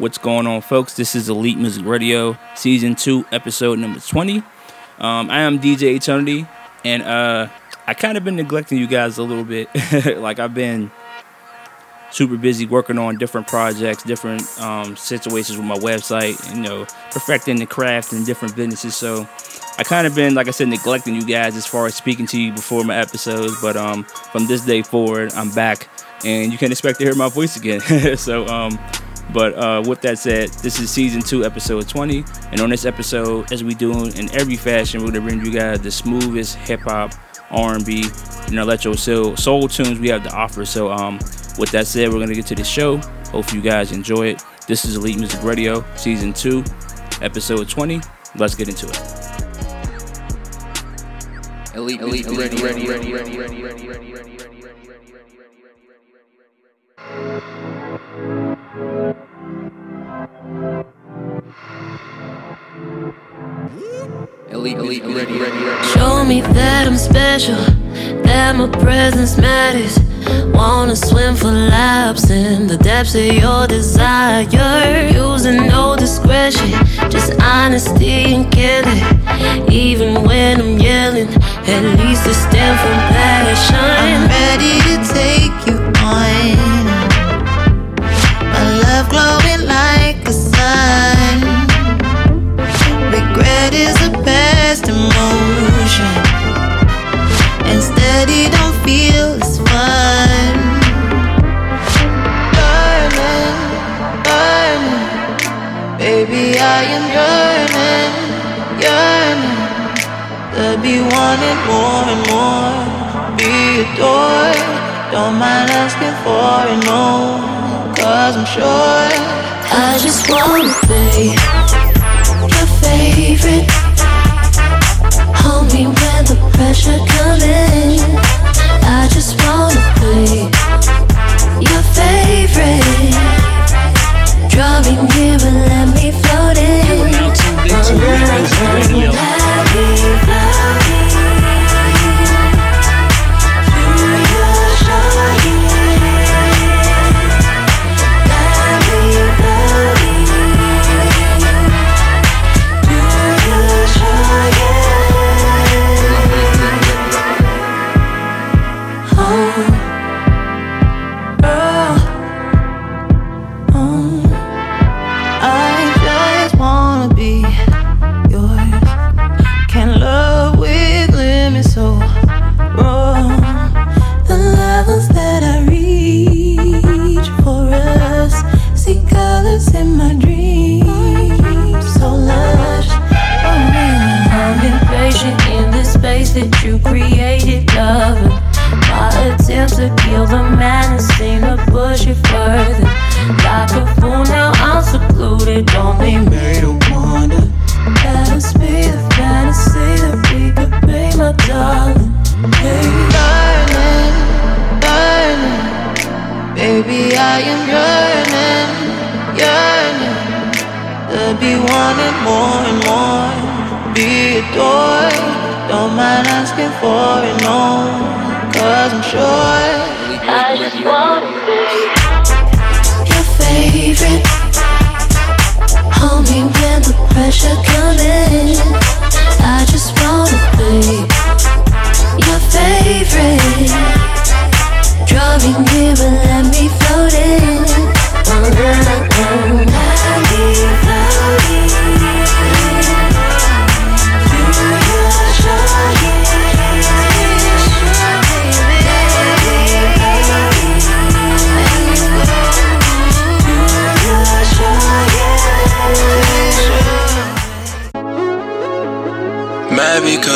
What's going on, folks? This is Elite Music Radio, Season 2, Episode number 20. Um, I am DJ Eternity, and uh, I kind of been neglecting you guys a little bit. like, I've been super busy working on different projects, different um, situations with my website, you know, perfecting the craft and different businesses. So I kind of been, like I said, neglecting you guys as far as speaking to you before my episodes. But um, from this day forward, I'm back, and you can expect to hear my voice again. so, um, but uh, with that said, this is season two, episode 20, and on this episode, as we do in every fashion, we're gonna bring you guys the smoothest hip hop, R&B, and electro soul, soul tunes we have to offer. So, um, with that said, we're gonna get to the show. Hope you guys enjoy it. This is Elite Music Radio, season two, episode 20. Let's get into it. Elite, elite, ready, ready, ready, ready, ready, ready, ready, ready, ready, ready. Elite, elite, Show me that I'm special, that my presence matters. Wanna swim for laps in the depths of your desire. Using no discretion, just honesty and killing. Even when I'm yelling, at least I stand for passion. I'm ready to take you And steady don't feel as fun. Burning, burning. Baby, I am yearning, yearning. To be wanting more and more. Be adored. Don't mind asking for it, no. Cause I'm sure. I just wanna be your favorite. Me when the pressure comes in. I just wanna be your favorite. Draw me near and let me float in. Let me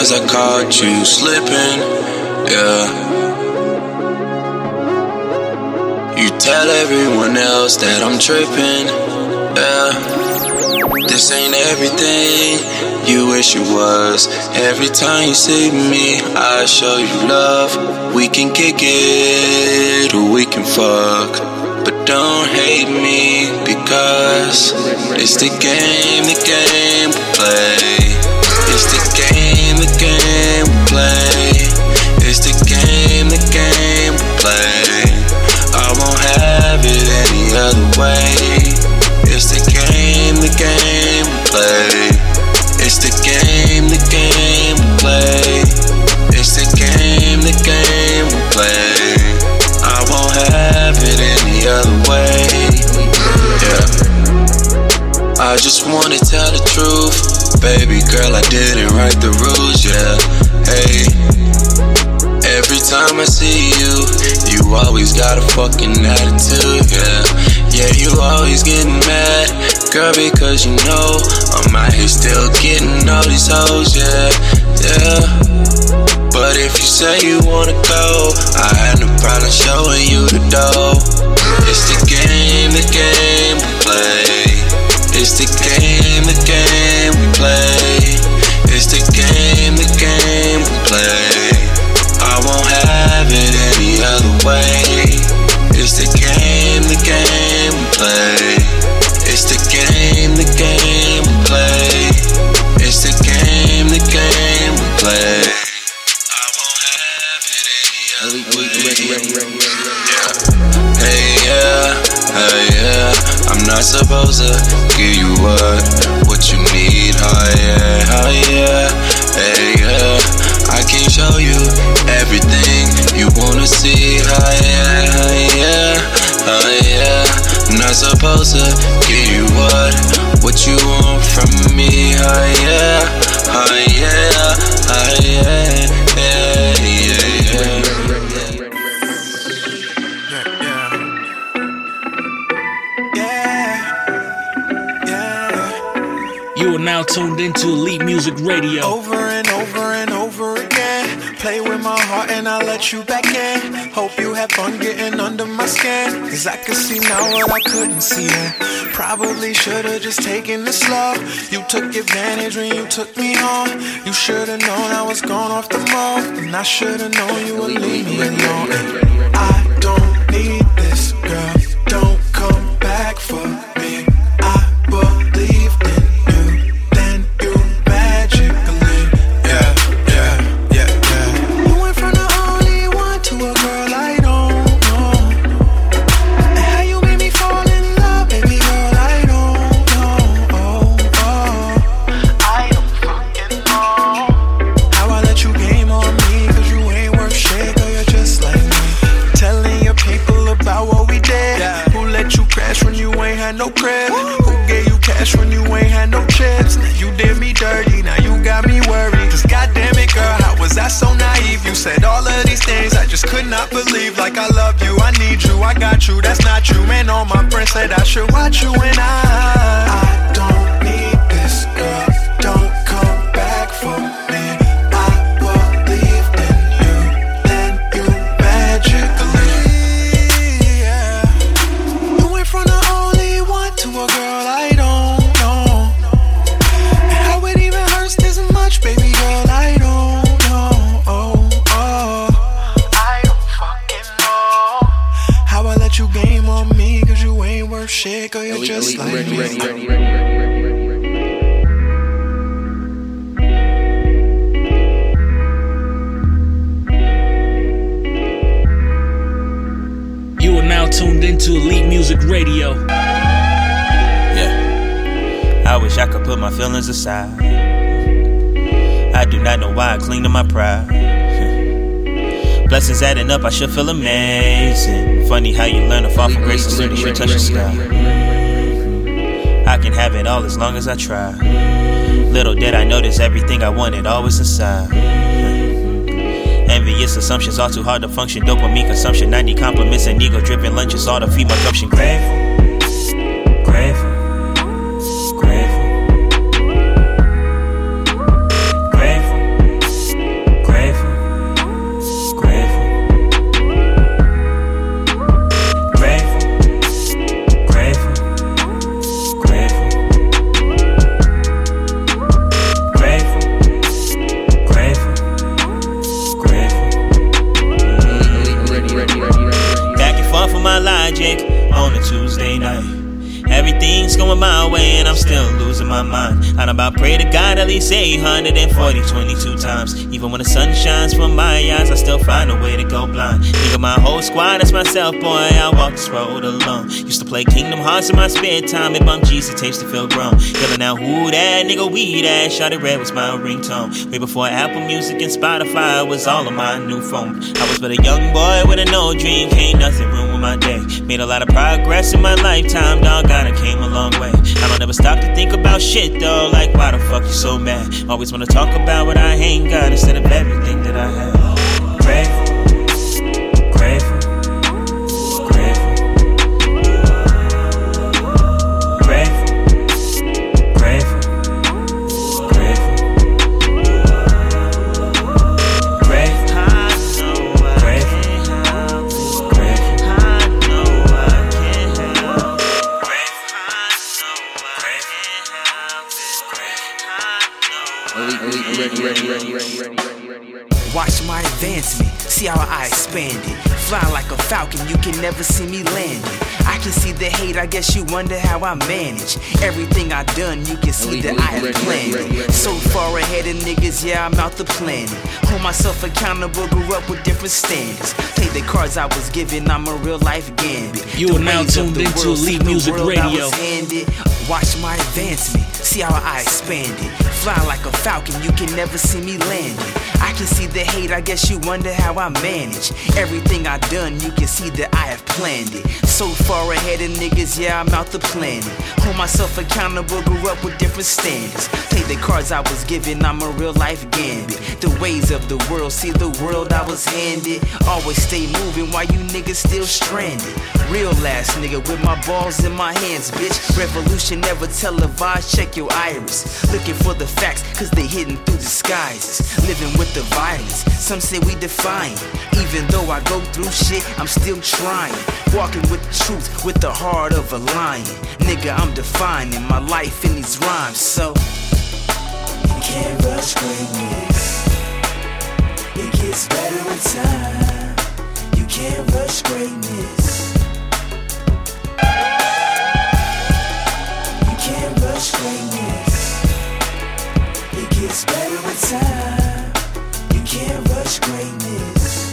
mad because I caught you slipping. Yeah. You tell everyone else that I'm tripping. Yeah. This ain't everything you wish it was. Every time you see me, I show you love. We can kick it or we can fuck. But don't hate me because it's the game, the game we play. Got a fucking attitude, yeah. Yeah, you always getting mad, girl, because you know I'm out here still getting all these hoes, yeah, yeah. But if you say you wanna go, I had no problem showing you the door. It's the game, the game we play. It's the game, the game we play. Not supposed to give you what what you need. Oh yeah, oh yeah, hey yeah. I can show you everything you wanna see. Oh yeah, oh yeah, oh yeah. I'm not supposed to give you what what you want from me. Oh yeah, oh yeah, oh yeah, You are now tuned into Elite Music Radio. Over and over and over again. Play with my heart and I'll let you back in. Hope you have fun getting under my skin. Cause I can see now what I couldn't see. And probably should've just taken it slow. You took advantage when you took me home. You should've known I was gone off the mall. And I should've known you would leave me alone. I don't need this, girl. Don't come back for tuned into Elite Music Radio. Yeah. I wish I could put my feelings aside. I do not know why I cling to my pride. Blessings adding up, I should feel amazing. Funny how you learn to fall from grace as soon as you touch the sky. I can have it all as long as I try. Little did I notice everything I wanted always inside. Envious assumptions all too hard to function. Dopamine consumption, 90 compliments and ego driven lunches, all the feed my gumption. Grateful, grateful, Even when the sun shines from my eyes, I still find a way to go blind. Think of my whole squad as myself, boy, I walk this road alone. Used to play Kingdom Hearts in my spare time and bump Jesus tapes to feel grown. Yelling out, who that nigga, we that? Shot it red was my ringtone. Way before Apple Music and Spotify was all on my new phone. I was but a young boy with an old dream, can't nothing ruin my day. Made a lot of progress in my lifetime, dog, I came a long way. Stop to think about shit though, like why the fuck you so mad? Always wanna talk about what I ain't got instead of everything that I have. Grateful, I guess you wonder how I manage. Everything I done, you can see that I have planned. So far ahead of niggas, yeah, I'm out the planet. Hold myself accountable, grew up with different standards. Play the cards I was given, I'm a real life gambit. You are now tuned into Elite Music Radio. Watch my advancement, see how I expand it. Flying like a falcon, you can never see me landing. I can see the hate, I guess you wonder how I manage. Everything I done, you can see that I have planned it. So far ahead of niggas, yeah, I'm out the planet. Hold myself accountable, grew up with different standards. Play the cards I was given, I'm a real life gambit. The ways of the world, see the world I was handed. Always stay moving while you niggas still stranded. Real ass nigga with my balls in my hands, bitch. Revolution never televised, check your iris. Looking for the facts, cause they hidden through disguises. Living with the violence, some say we define. Even though I go through shit, I'm still trying. Walking with the truth, with the heart of a lion. Nigga, I'm defining my life in these rhymes, so. You can't rush greatness. It gets better with time. You can't rush greatness. Can't greatness. It gets better with time. You can't rush greatness.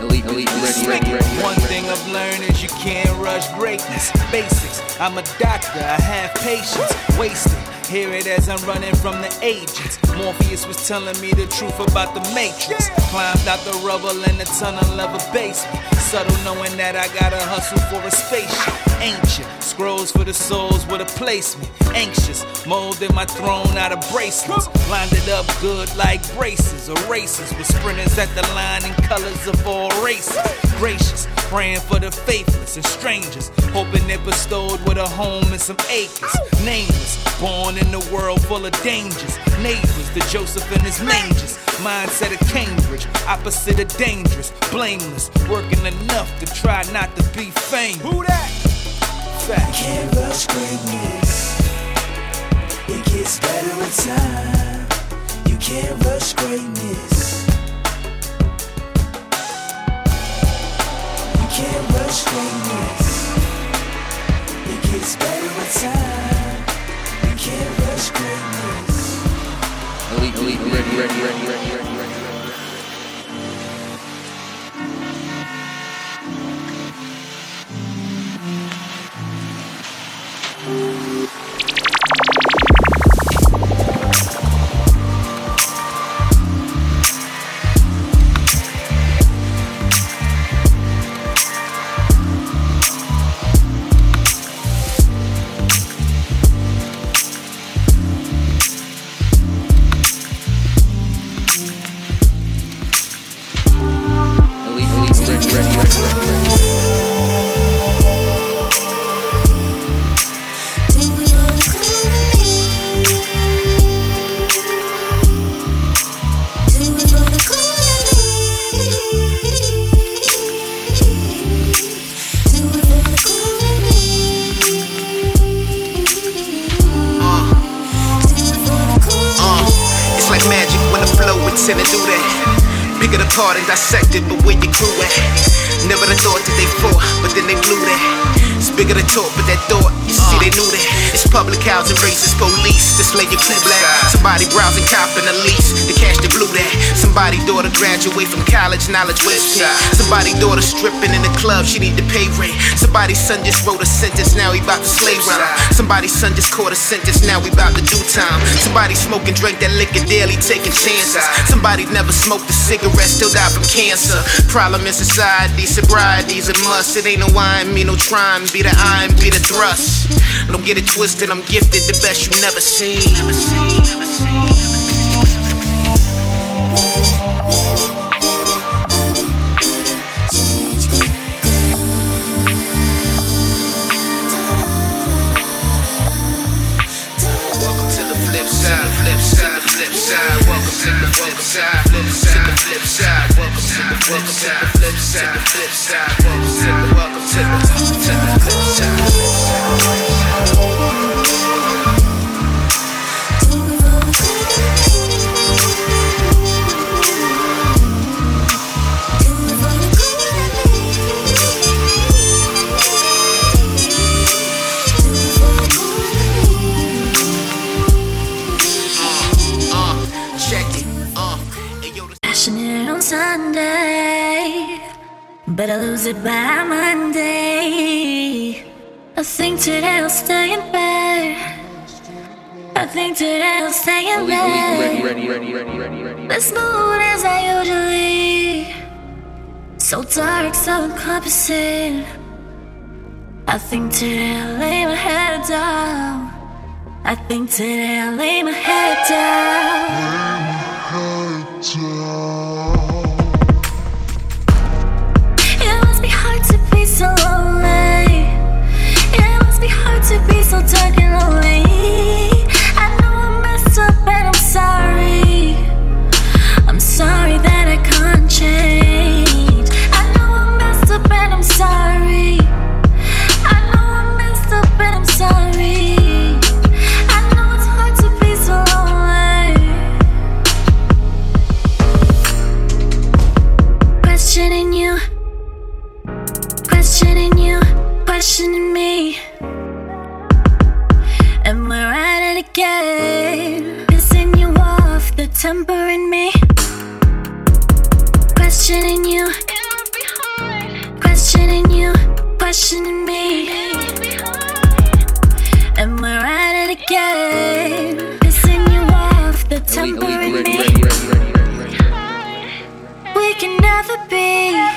Elite, elite, ready, ready, ready, One thing I've learned is you can't rush greatness. Basics. I'm a doctor. I have patience. Wasted. Hear it as I'm running from the agents. Morpheus was telling me the truth about the matrix. Climbed out the rubble in the tunnel of a basement. Subtle knowing that I gotta hustle for a spaceship. Ancient scrolls for the souls with a placement. Anxious, molded my throne out of bracelets. It up good like braces or races with sprinters at the line in colors of all races. Gracious, praying for the faithless and strangers. Hoping they're bestowed with a home and some acres. Nameless, born in a world full of dangers. Neighbors, the Joseph and his mangers. Mindset of Cambridge, opposite of dangerous. Blameless, working enough to try not to be famous. Who that? Fact. Can't rush greatness. It gets better with time. You can't rush greatness. You can't rush greatness. It gets better with time. Elite, elite, ready, ready, ready, ready, ready. Elite, tend to do that. Pick it apart and dissect it, but where your crew at? Never the thought that they fought, but then they blew that. It's bigger than talk, but that thought, you see, they knew that. It's public housing, racist police, display your blue black. Somebody browsing, copping a lease, the cash that blew that. Somebody daughter graduate from college, knowledge whips. Somebody daughter stripping in the club, she need to pay rent. Somebody's son just wrote a sentence, now he about to slay round. Somebody's son just caught a sentence, now we about to do time. Somebody smoking, drink that liquor daily, taking chances. Somebody never smoked a cigarette, still died from cancer. Problem in society, sobriety's a must. It ain't no wine, me no trying, be the and be the thrust. Don't get it twisted, I'm gifted, the best you never seen. Never seen, never seen. Welcome to the flip side, flip side, flip side. Welcome to the flip side, flip side, flip side. Welcome to the flip side, flip side, flip side. Welcome to the, welcome to the, to the flip side. But I it by Monday. I think today I'll stay in bed. I think today I'll stay in bed. This mood as I usually. So dark, so encompassing. I think today I'll lay my head down. I think today I'll lay my head down. It it. Pissing you off, the temper in me. Questioning you, questioning you, questioning me. And we're at it again. Pissing you off, the temper in me. We can never be.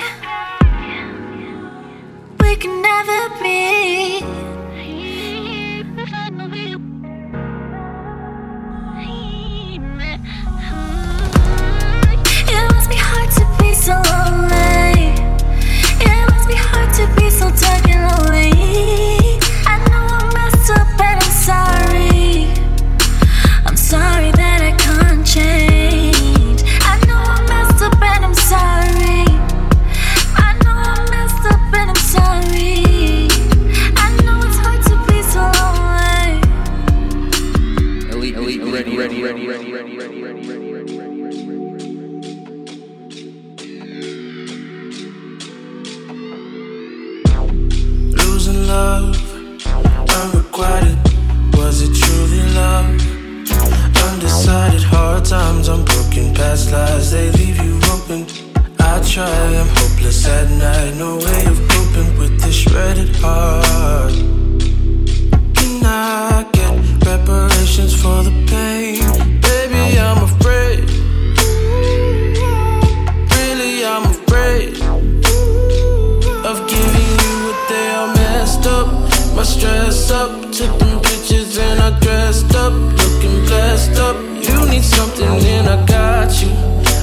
Losing love, unrequited. Was it truly love? Undecided, hard times, past lies, they leave you open. I try, I'm hopeless at night, no way of coping with this shredded heart. Can I get reparations for the pain? Dressed up, looking blessed up. You need something, then I got you.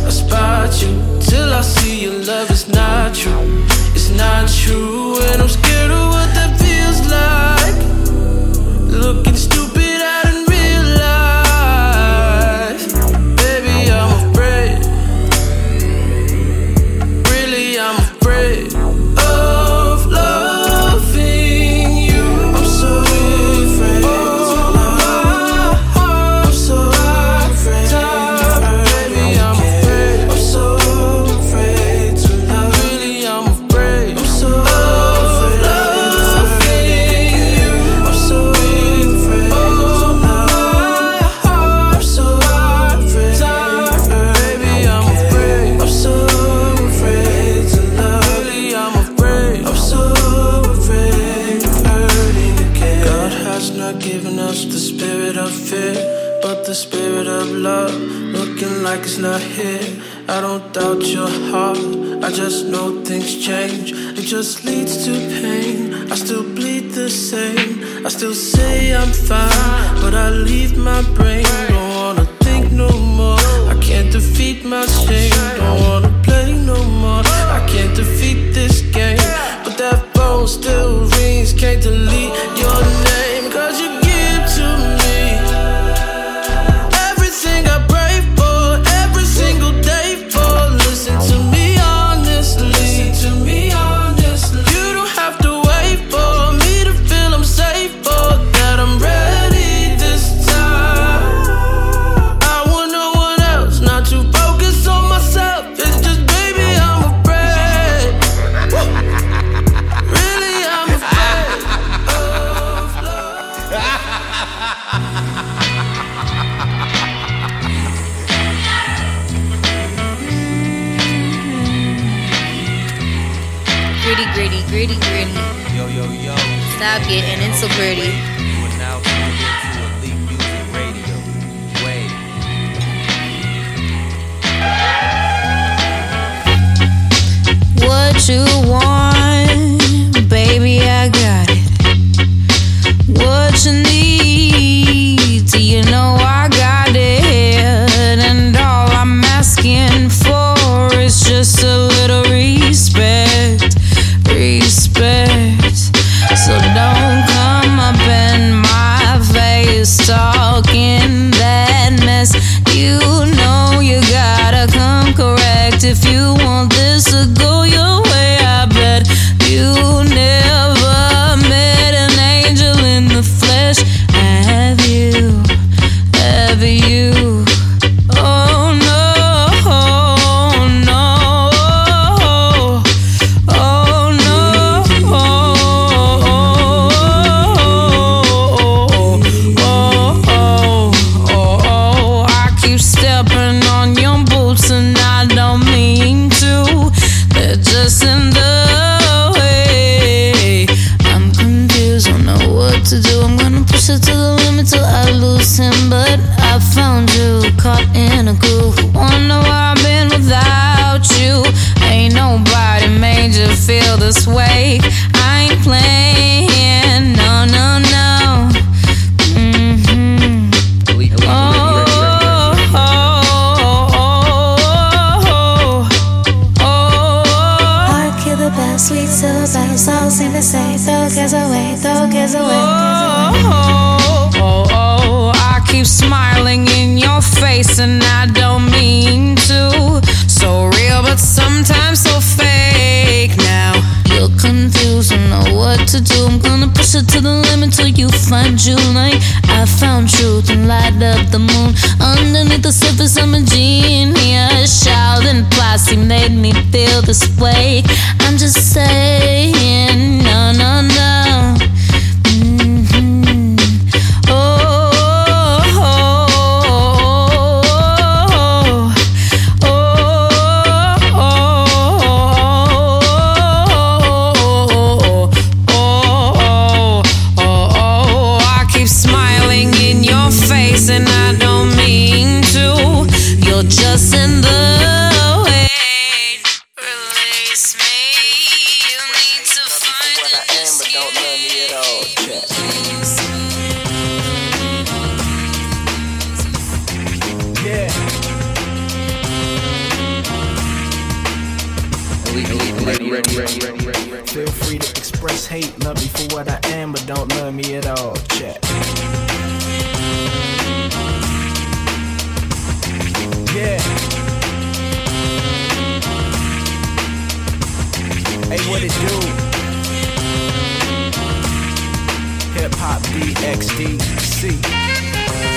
I spot you till I see your love is not true. It's not true, your heart. I just know things change. It just leads to pain. I still bleed the same. I still say I'm fine, but I leave my brain. Don't wanna think no more. I can't defeat my shame. Don't wanna play no more. I can't defeat this game, but that phone still rings. Can't delete. so pretty. Feel free to express hate, love me for what I am, but don't love me at all. Check. Yeah. Hey, what it do? Hip hop DXDC.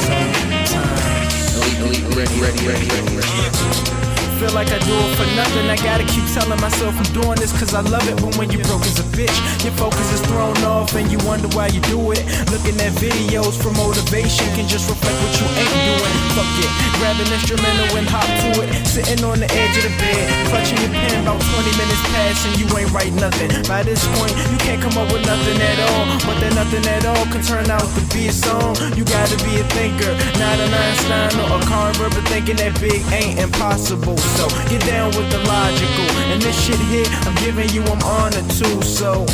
Sometimes. Ready, ready, ready, ready, ready feel like I do it for nothing. I gotta keep telling myself I'm doing this cause I love it. But when you broke as a bitch, your focus is thrown off and you wonder why you do it. Looking at videos for motivation can just like what you ain't doing. Fuck it, grab an instrumental and hop to it. Sitting on the edge of the bed, clutching your pen. About 20 minutes pass and you ain't write nothing. By this point, you can't come up with nothing at all. But then nothing at all can turn out to be a song. You gotta be a thinker, not an Einstein or a carver, but thinking that big ain't impossible. So get down with the logical. And this shit here, I'm giving you, I'm on the too. So.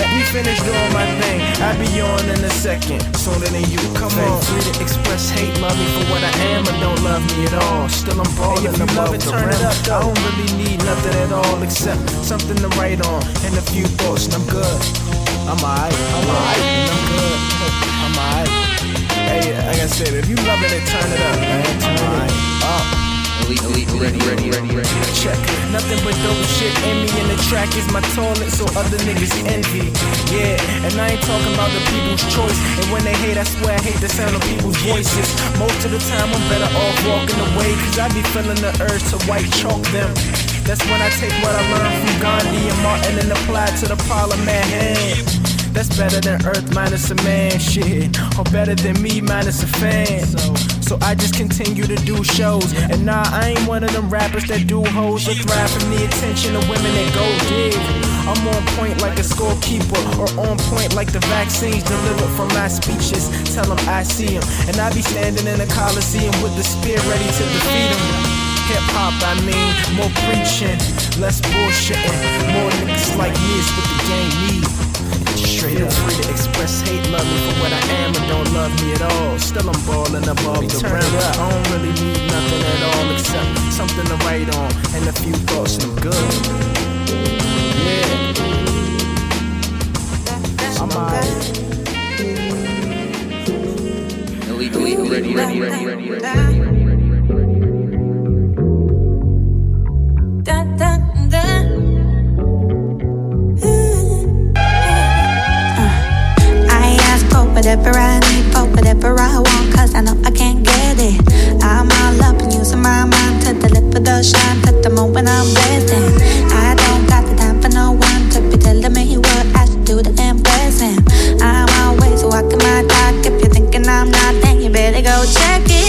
Let me finish doing my thing. I'll be on in a second, sooner than you. Come on, free to express hate, love me for what I am, or don't love me at all. Still I'm balling hey, if you love it, turn it up. I don't really need nothing at all except something to write on and a few thoughts, and I'm good. I'm alright, I'm alright, I'm good. I'm alright. Hey, like I said, if you loving it, turn it up, man. Turn it up. Elite, elite, ready, ready, ready. Check. Nothing but dope shit in me, and the track is my toilet, so other niggas envy. Yeah, and I ain't talking about the people's choice. And when they hate, I swear I hate the sound of people's voices. Most of the time, I'm better off walking away, cause I be feeling the urge to white chalk them. That's when I take what I learned from Gandhi and Martin and apply it to the Parliament hand. That's better than Earth minus a man, shit. Or better than me minus a fan. So I just continue to do shows. And nah, I ain't one of them rappers that do hoes or thrive from the attention of women that go dig. I'm on point like a scorekeeper, or on point like the vaccines delivered from my speeches. Tell them I see them. And I be standing in the Coliseum with the spear ready to defeat them. Hip hop, I mean, more preaching, less bullshitting, more niggas like me is what the game need. Straight up free to express hate, love me for what I am, and don't love me at all. Still I'm balling above the rim. I don't really need nothing at all except something to write on and a few thoughts, and I'm good. Yeah. I'm alright. Elite, elite, ready, ready, ready, ready, ready. Whatever I need for whatever I want, cause I know I can't get it. I'm all up and using my mind to deliver the shine to the moment I'm resting. I don't got the time for no one to be telling me what I should do to impress him. I'm always walking my talk. If you're thinking I'm not, then you better go check it.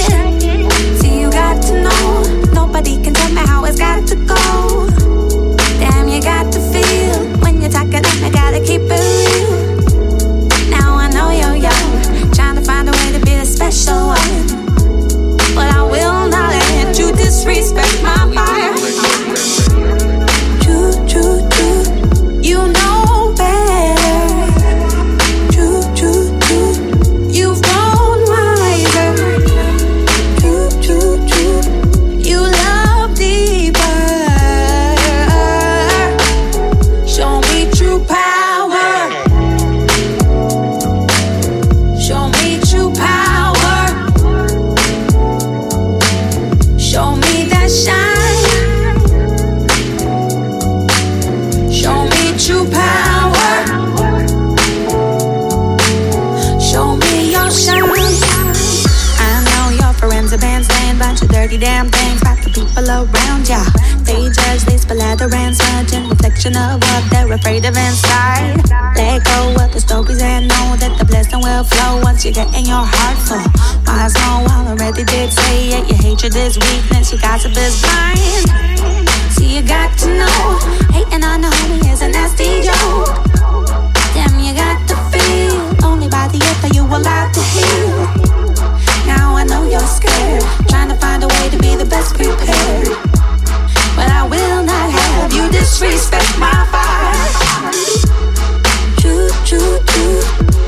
They're afraid of inside. Let go of the stories and know that the blessing will flow once you get in your heart full. Wise know I already did say it. Your hatred is weakness, your gossip is blind. See, you got to know, hating on the homie is a nasty joke. Damn, you got to feel only by the earth are you allowed to heal. Now I know you're scared, trying to find a way to be the best prepared. But I will not have you disrespect my fire. You know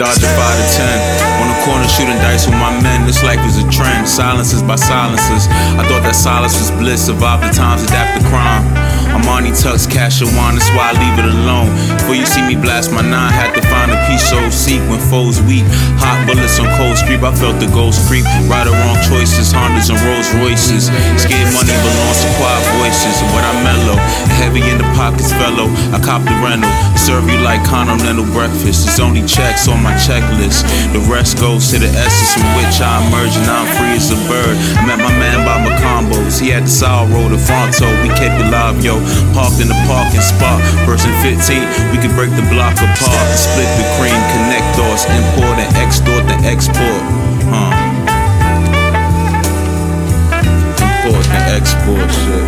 A 5 to 10. On the corner shooting dice with my men. This life is a trend. Silences by silences. I thought that silence was bliss. Survive the times, adapt the crime. I'm Armani Tux, cash wine, that's why I leave it alone. Before you see me blast my nine, had to find a piece so seek when foes weak. Hot bullets street, I felt the ghost creep. Right or wrong choices, Hondas and Rolls Royces. Scared money belongs to quiet voices, but I'm mellow. Heavy in the pockets, fellow. I cop the rental. Serve you like continental breakfast. It's only checks on my checklist. The rest goes to the essence from which I emerge, and I'm free as a bird. I met my man by my combos. He had the side road, the Fronto. We kept it live, yo. Parked in the parking spot. Person 15, we could break the block apart. Split the cream, connect doors, import and extort the export. Huh. Import and export shit.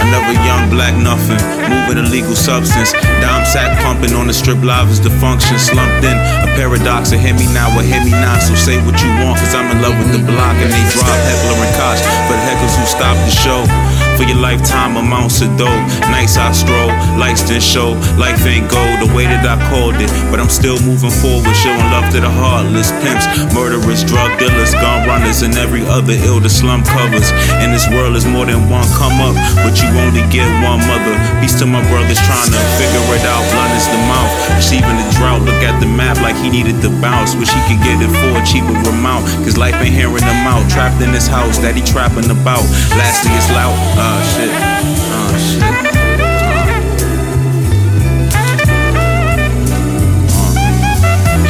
Another young black nothing, moving illegal substance. Dime sack pumping on the strip live is the function. Slumped in a paradox of hear me now or hear me not. So say what you want, cause I'm in love with the block. And they drop heckler and koch for the heckles who stop the show. For your lifetime amounts of dough. Nights I stroll, lights then show. Life ain't gold the way that I called it. But I'm still moving forward, showing love to the heartless pimps, murderers, drug dealers, gun runners, and every other ill the slum covers. In this world is more than one come up, but you only get one mother. Peace to my brothers trying to figure it out. Blunt is the mouth, receiving the drought. Look at the map like he needed the bounce. Wish he could get it for a cheaper amount. Cause life ain't hearing him out. Trapped in this house that he trapping about. Lastly, it's loud. Uh, shit. Uh, shit.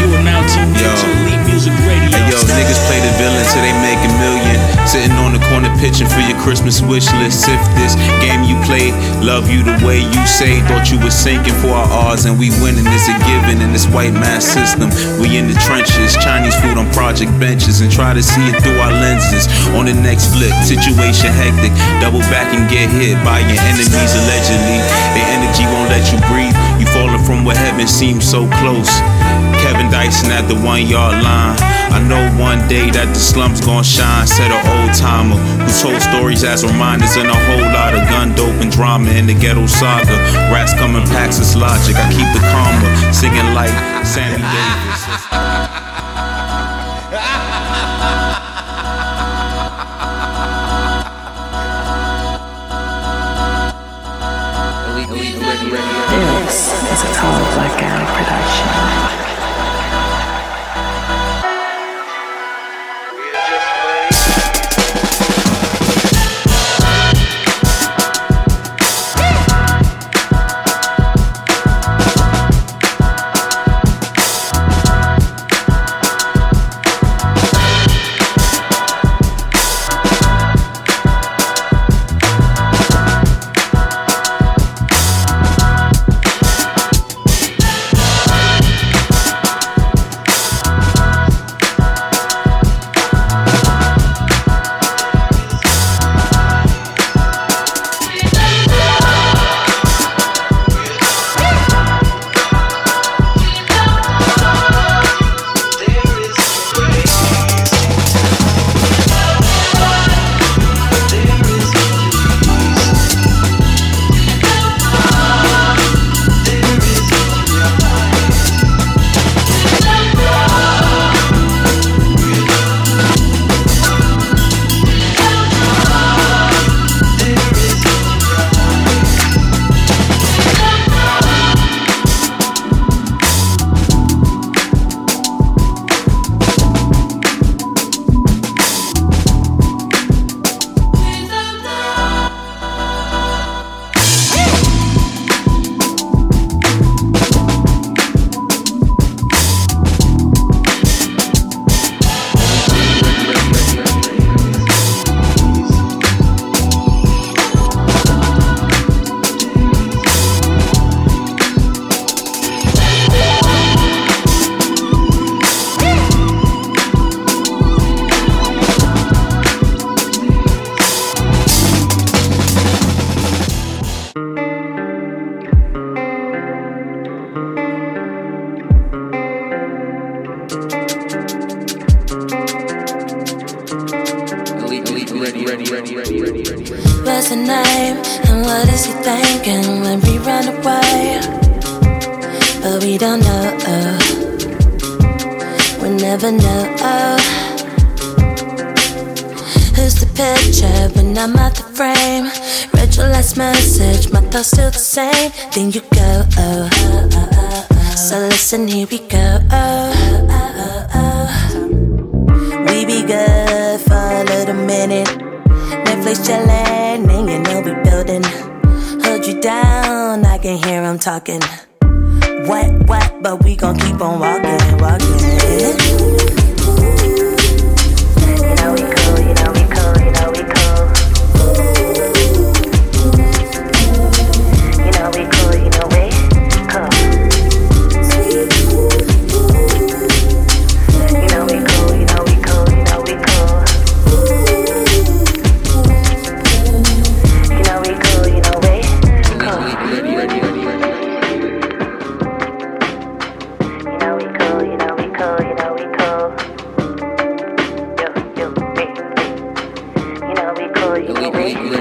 You are now tuned into Elite Music Radio. Niggas play the villain till they make a million. Sitting on the corner pitching for your Christmas wish list. If this game you play, love you the way you say. Thought you were sinking for our odds and we winning is a given in this white mass system. We in the trenches, Chinese food on project benches and try to see it through our lenses. On the next flip, situation hectic. Double back and get hit by your enemies allegedly. Their energy won't let you breathe. You falling from where heaven seems so close. Kevin Dyson at the one yard line. I know one day that the slums gon' shine. Said an old timer who told stories as reminders and a whole lot of gun dope and drama in the ghetto saga. Rats coming packs as logic. I keep the karma singing like Sammy Davis. This is a Black Guy production. Thank.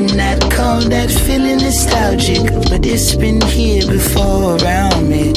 would not call that feeling nostalgic, but it's been here before around me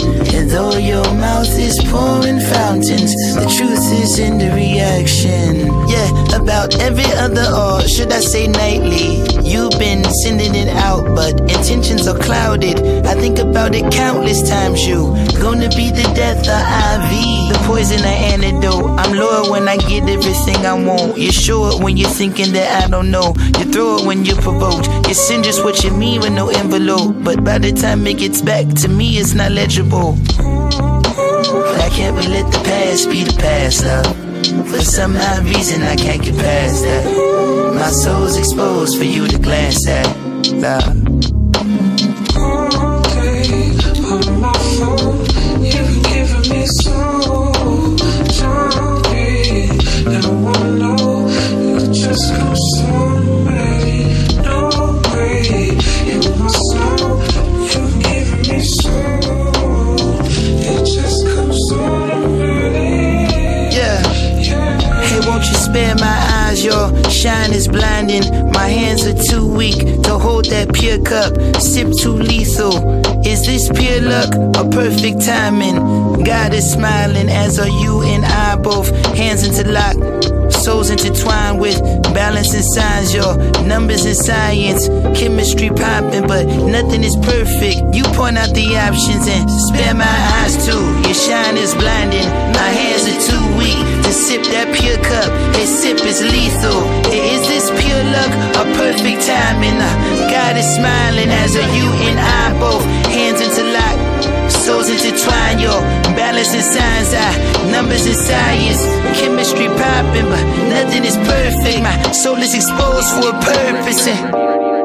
pouring fountains. The truth is in the reaction. Yeah, about every other or should I say nightly? You've been sending it out, but intentions are clouded. I think about it countless times. You gonna be the death of IV, the poison, the antidote. I'm loyal when I get everything I want. You're sure when you're thinking that I don't know. You throw it when you're provoked. You send just what you mean with no envelope. But by the time it gets back to me, it's not legible. I can't but let the past be the past, love. For some odd reason, I can't get past that. My soul's exposed for you to glance at, love. Shine is blinding. My hands are too weak to hold that pure cup. Sip too lethal. Is this pure luck or perfect timing? God is smiling, as are you and I both. Hands interlocked, souls intertwined with balancing signs. Your numbers and science, chemistry popping, but nothing is perfect. You point out the options and spare my eyes too. Your shine is blinding. My hands are too weak to sip that pure cup. This sip is lethal. Is this pure luck or perfect timing? God is smiling as are you and I both. Hands interlocked, souls intertwined. Your balance and signs, I numbers and science, chemistry popping, but nothing is perfect. My soul is exposed for a purpose. And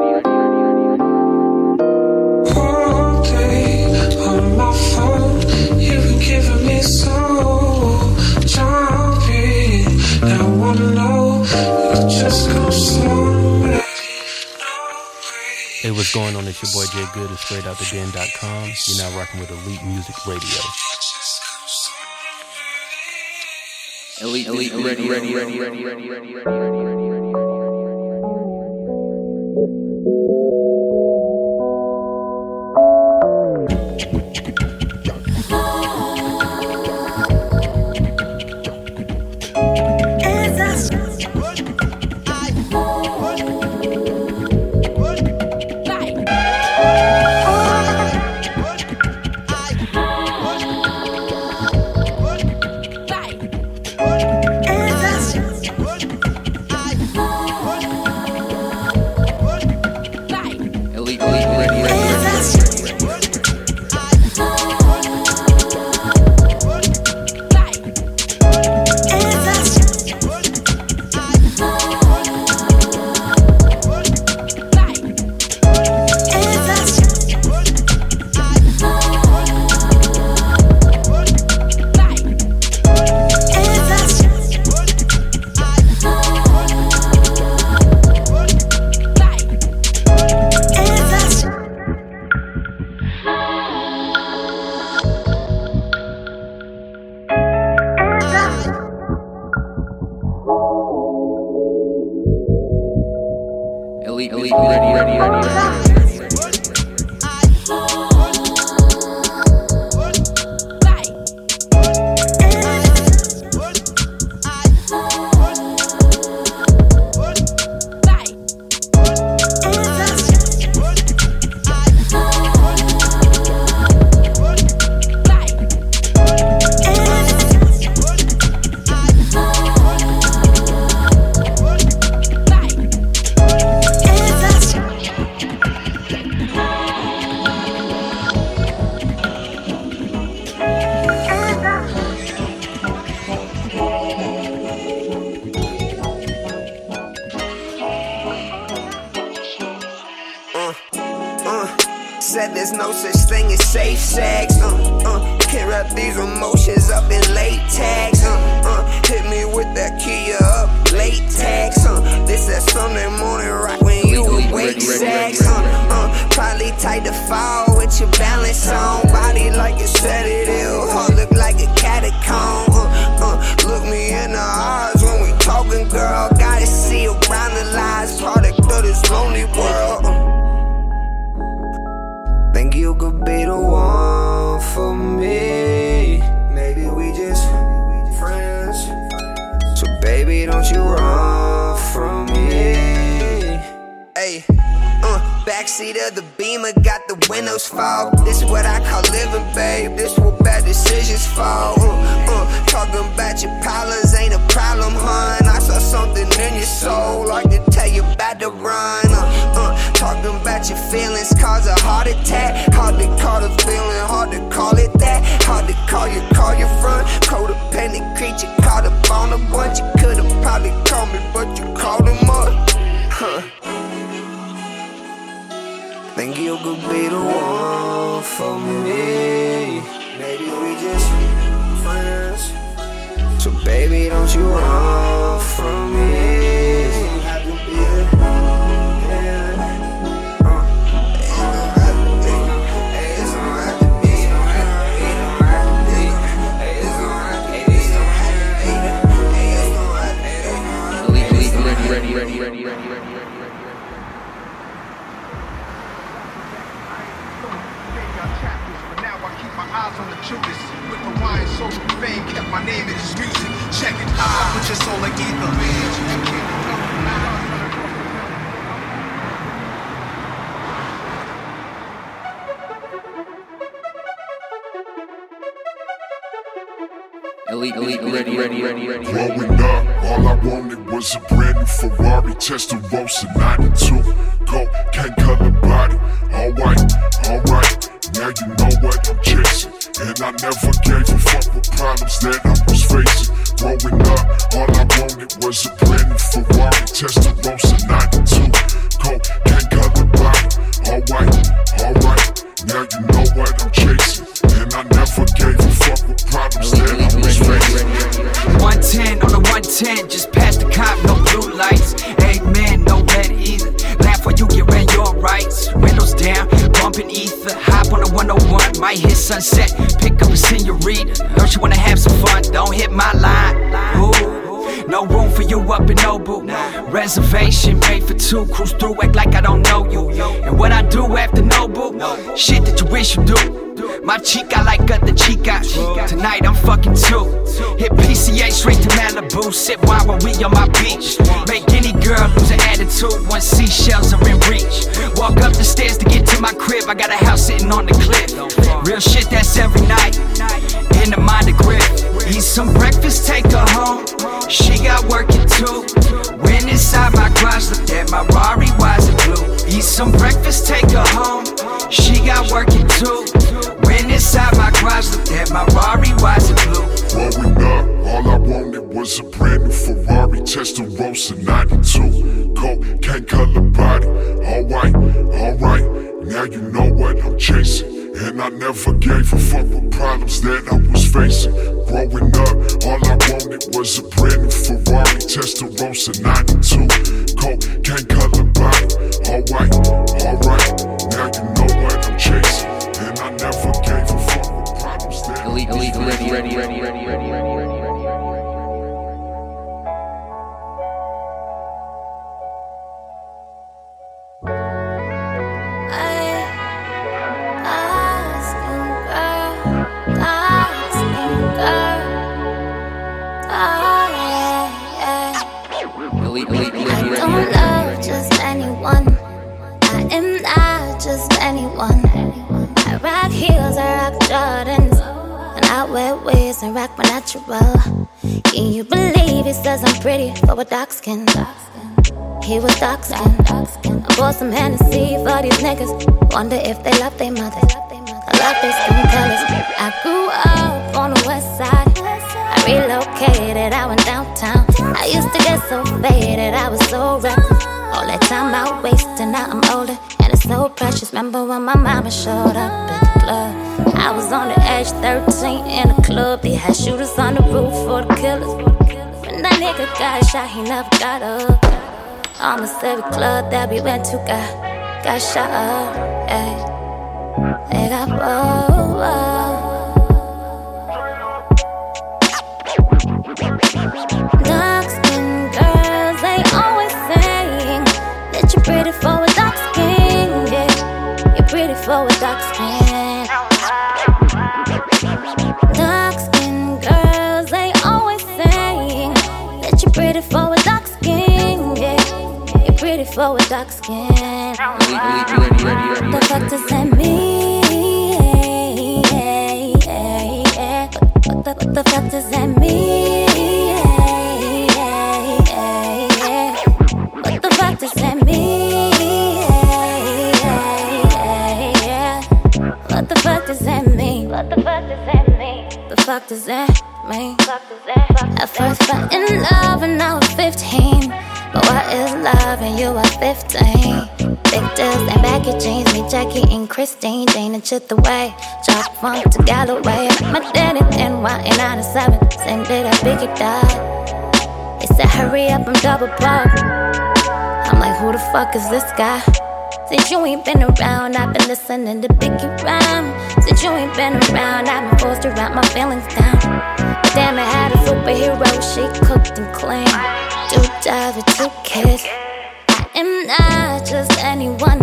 what's going on? It's your boy Jay Good of StraightOutTheDen.com. You're now rocking with Elite Music Radio. Elite, elite, elite, Think you could be the one for me. Maybe we just friends. So baby, don't you run from fame Kept my name in his music. Check it, I put your soul like ether Elite, elite, ready, ready, ready, ready. Growing up, all I wanted was a brand new Ferrari Testarossa 92 Cocaine color body, alright, alright Now you know what I'm chasing And I never gave a fuck with problems that I was facing. Growing up, all I wanted was a brand new Ferrari Testarossa 92 Cocaine color body, alright, alright in Nobu. Reservation made for two. Cruise through, act like I don't know you. And what I do after Nobu? Shit that you wish you do. My chica like other chica. Tonight I'm fucking two. Hit PCH straight to Malibu. Sit wine while we on my beach. Make any girl lose her attitude when seashells are in reach. Walk up the stairs to get to my crib. I got a house sitting on the cliff. Real shit that's every night. In the mind of grip. Eat some breakfast, take her home. She got working too. Went inside my garage, looked at my Rari, why's it blue? Eat some breakfast, take her home. She got working too. Went inside my garage, looked at my Rari, why's it blue? Growing up, all I wanted was a brand new Ferrari Testarossa 92 Cocaine color body, alright, alright Now you know what I'm chasing And I never gave a fuck with problems that I was facing Growing up, all I wanted was a brand new Ferrari Testarossa 92 Cocaine color body, alright, alright Now you know what I'm chasing And I never gave a fuck with problems that I was facing. I don't love just anyone. I am not just anyone. I rock heels, I rock Jordans. And I wear wigs and rock my natural. Can you believe he says I'm pretty for a dark skin? He was dark skin. I bought some Hennessy for these niggas. Wonder if they love their mother. I love their skin colors. I grew up on the west side. I relocated, I went downtown. I used to get so faded, I was so reckless. All that time I wasted, now I'm older. And it's so precious. Remember when my mama showed up at the club? I was on the edge, 13 in a club. They had shooters on the roof for the killers. When that nigga got shot, he never got up. Almost every club that we went to got, got shot up. They got Dark for a dark skin. Dark skin girls, they always saying that you're pretty for a dark skin. Yeah, you're pretty for with dark skin. The fuck does that mean? What the, what the fuck does that mean? Fuck does that mean? At first fell in love when I was 15. But what is love and you are 15? Big deals and baggy jeans, me Jackie and Christine, Jane and Chit the way. Drop funk to Galloway. My daddy and I in 97. Same day that Biggie died. They said hurry up, I'm double booked. I'm like, who the fuck is this guy? Since you ain't been around, I've been listening to Biggie rhyme. Since you ain't been around, I've been forced to write my feelings down. Damn, I had a superhero, she cooked and cleaned. Two jobs with two kids. I am not just anyone.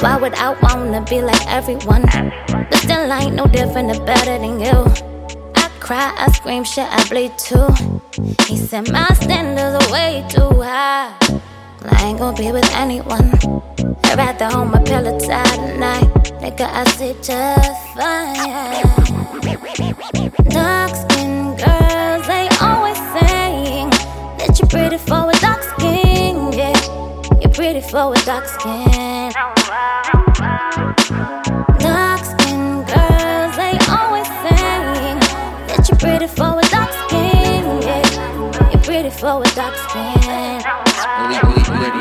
Why would I wanna be like everyone? But still, I ain't no different or better than you. I cry, I scream, shit, I bleed too. He said my standards are way too high. I ain't gonna be with anyone. I'd rather hold my pillow tight tonight. Nigga, I sleep just fine. Dark skinned girls, they always saying that you're pretty for a dark skin. Yeah, you're pretty for a dark skin. Dark skinned girls, they always saying that you're pretty for a dark skin. Yeah, you're pretty for a dark skin. He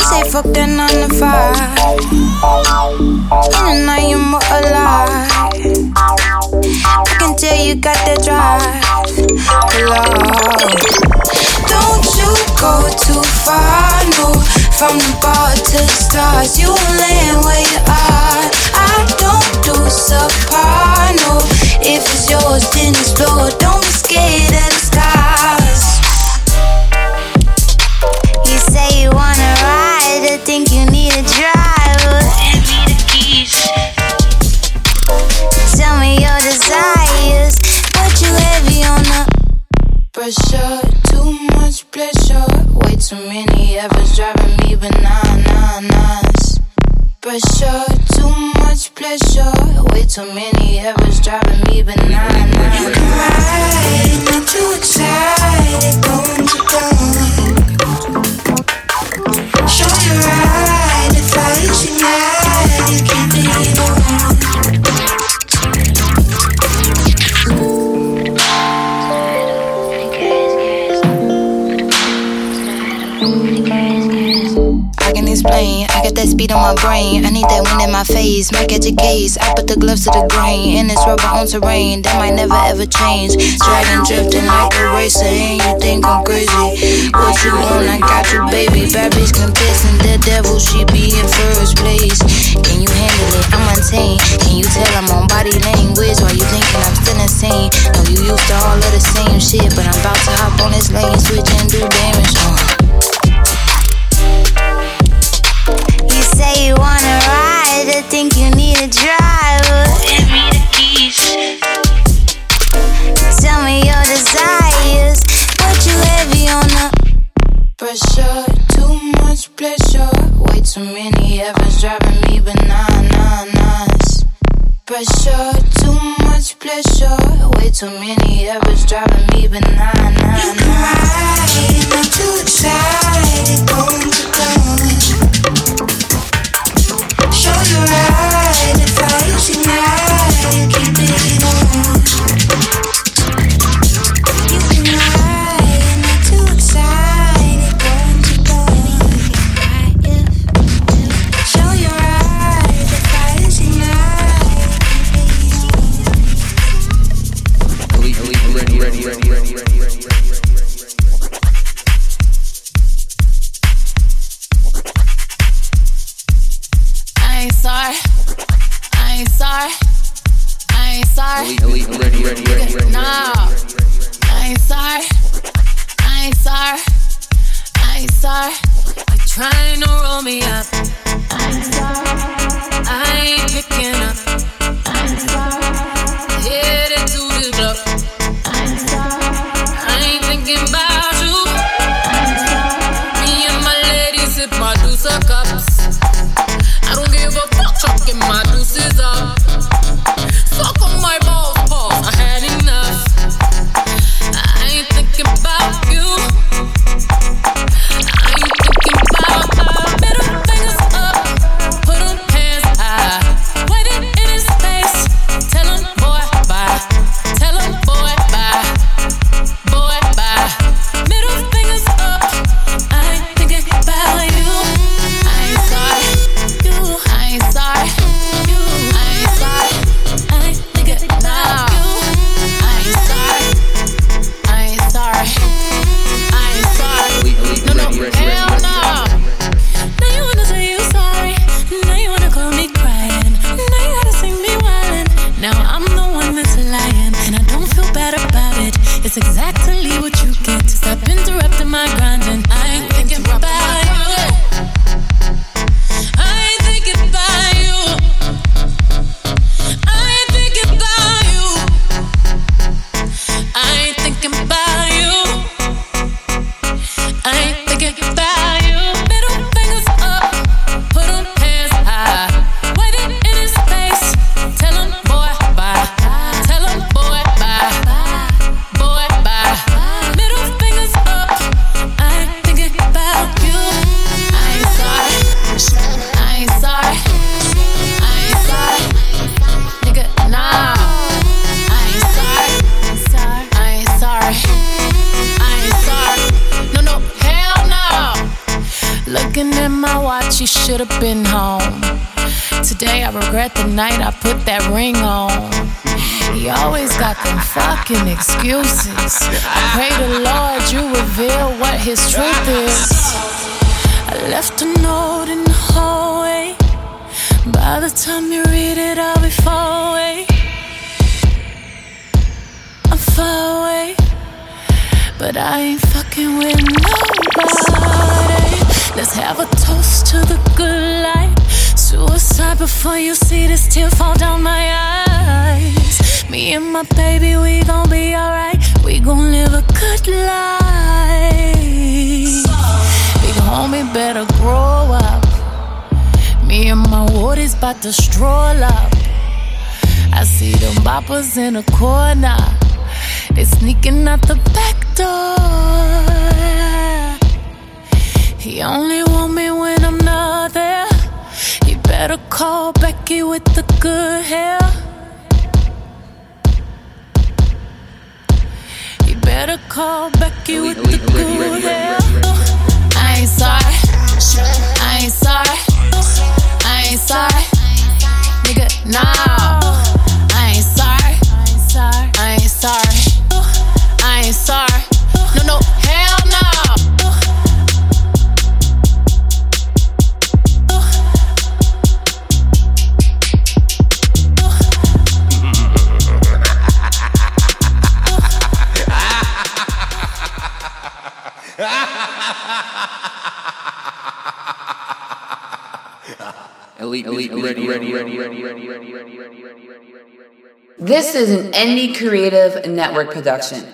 say fuck that nine to five. In the night you're more alive. I can tell you got that drive. Don't you go too far, no. From the bar to the stars, you land where you are. I don't do subpar, no. If it's yours, then explore. Don't be scared of the stars. You say you wanna ride, I think you need pressure. Too much pleasure. Way too many efforts driving me bananas. Pressure, too much pleasure. Way too many efforts driving me bananas. You can ride, not too excited, going I can explain. I got that speed on my brain. I need that wind in my face. Might catch a case. I put the gloves to the grain. And it's rubber on terrain. That might never ever change. Dragging, drifting like a racer. You think I'm crazy. What you want? I got you, baby. Bad bitch confessing. The devil, she be in first place. Can you handle it? I'm untamed. Can you tell I'm on body language? Why you thinking I'm still insane? No, you used to all of the same shit. But I'm about to hop on this lane. Switch and do damage. Uh. You say you wanna ride, I think you need a driver. Hand me the keys. Tell me your desires. You heavy on the pressure. Too much pleasure. Way too many driving me bananas. Pressure, too much pleasure. Way too many driving me bananas. You can ride, not too excited, going to go. You right sorry. Elite, elite, ready, ready, ready, ready, Nah. I ain't sorry. I ain't sorry. I ain't sorry. They trying to roll me up. I ain't sorry. I ain't picking up. I ain't sorry. Headed regret the night I put that ring on. He always got them fucking excuses. I pray the Lord you reveal what his truth is. I left a note in the hallway. By the time you read it, I'll be far away. I'm far away. But I ain't fucking with nobody. Let's have a toast to the good life. Suicide before you see this tear fall down my eyes. Me and my baby, we gon' be alright. We gon' live a good life. Big homie better grow up. Me and my woodies bout to stroll up. I see them boppers in the corner. They sneaking out the back door. He only want me when I'm not there. Better call Becky with the good hair. He better call Becky with the good hair. I ain't sorry. I ain't sorry. I ain't sorry. Nigga, nah. I ain't sorry. I ain't sorry. I ain't sorry. Elite, elite, ready, ready, ready, ready, ready, ready, ready, ready, ready, ready. This is an Indie Creative Network production.